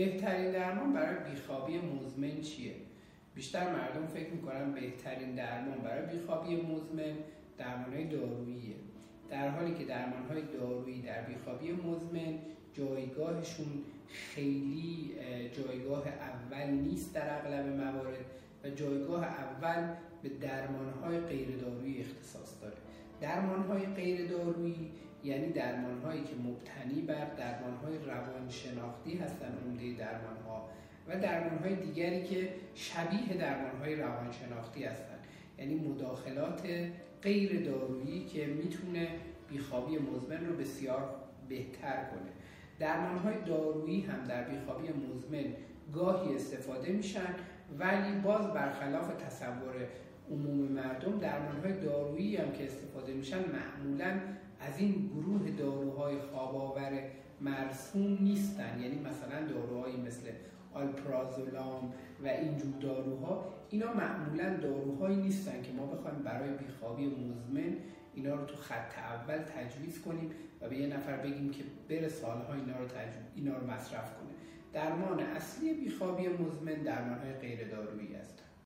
بهترین درمان برای بیخوابی مزمن چیه؟ بیشتر مردم فکر می‌کنن بهترین درمان برای بیخوابی مزمن درمان های داروییه. در حالی که درمان های دارویی در بیخوابی مزمن جایگاهشون خیلی جایگاه اول نیست در اغلب موارد و جایگاه اول به درمان های غیر دارویی اختصاص داره. درمان های غیر دارویی یعنی درمان هایی که مبتنی بر درمان های روانشناختی هستن عمده درمان ها و درمان های دیگری که شبیه درمان های روانشناختی هستن. یعنی مداخلات غیر دارویی که می‌تونه بیخوابی مزمن رو بسیار بهتر کنه. درمان های دارویی هم در بیخوابی مزمن گاهی استفاده میشن ولی باز برخلاف تصور عموم مردم درمان های دارویی هم که استفاده میشن معمولا از این گروه داروهای خواباور مرسوم نیستن. یعنی مثلا داروهایی مثل آلپرازولام و اینجور داروها اینا معمولا داروهایی نیستن که ما بخوایم برای بیخوابی مزمن اینا رو تو خط اول تجویز کنیم و به یه نفر بگیم که بره سالها اینا رو تجویز اینا رو مصرف کنه. درمان اصلی بیخوابی مزمن درمان های غیر دارویی است.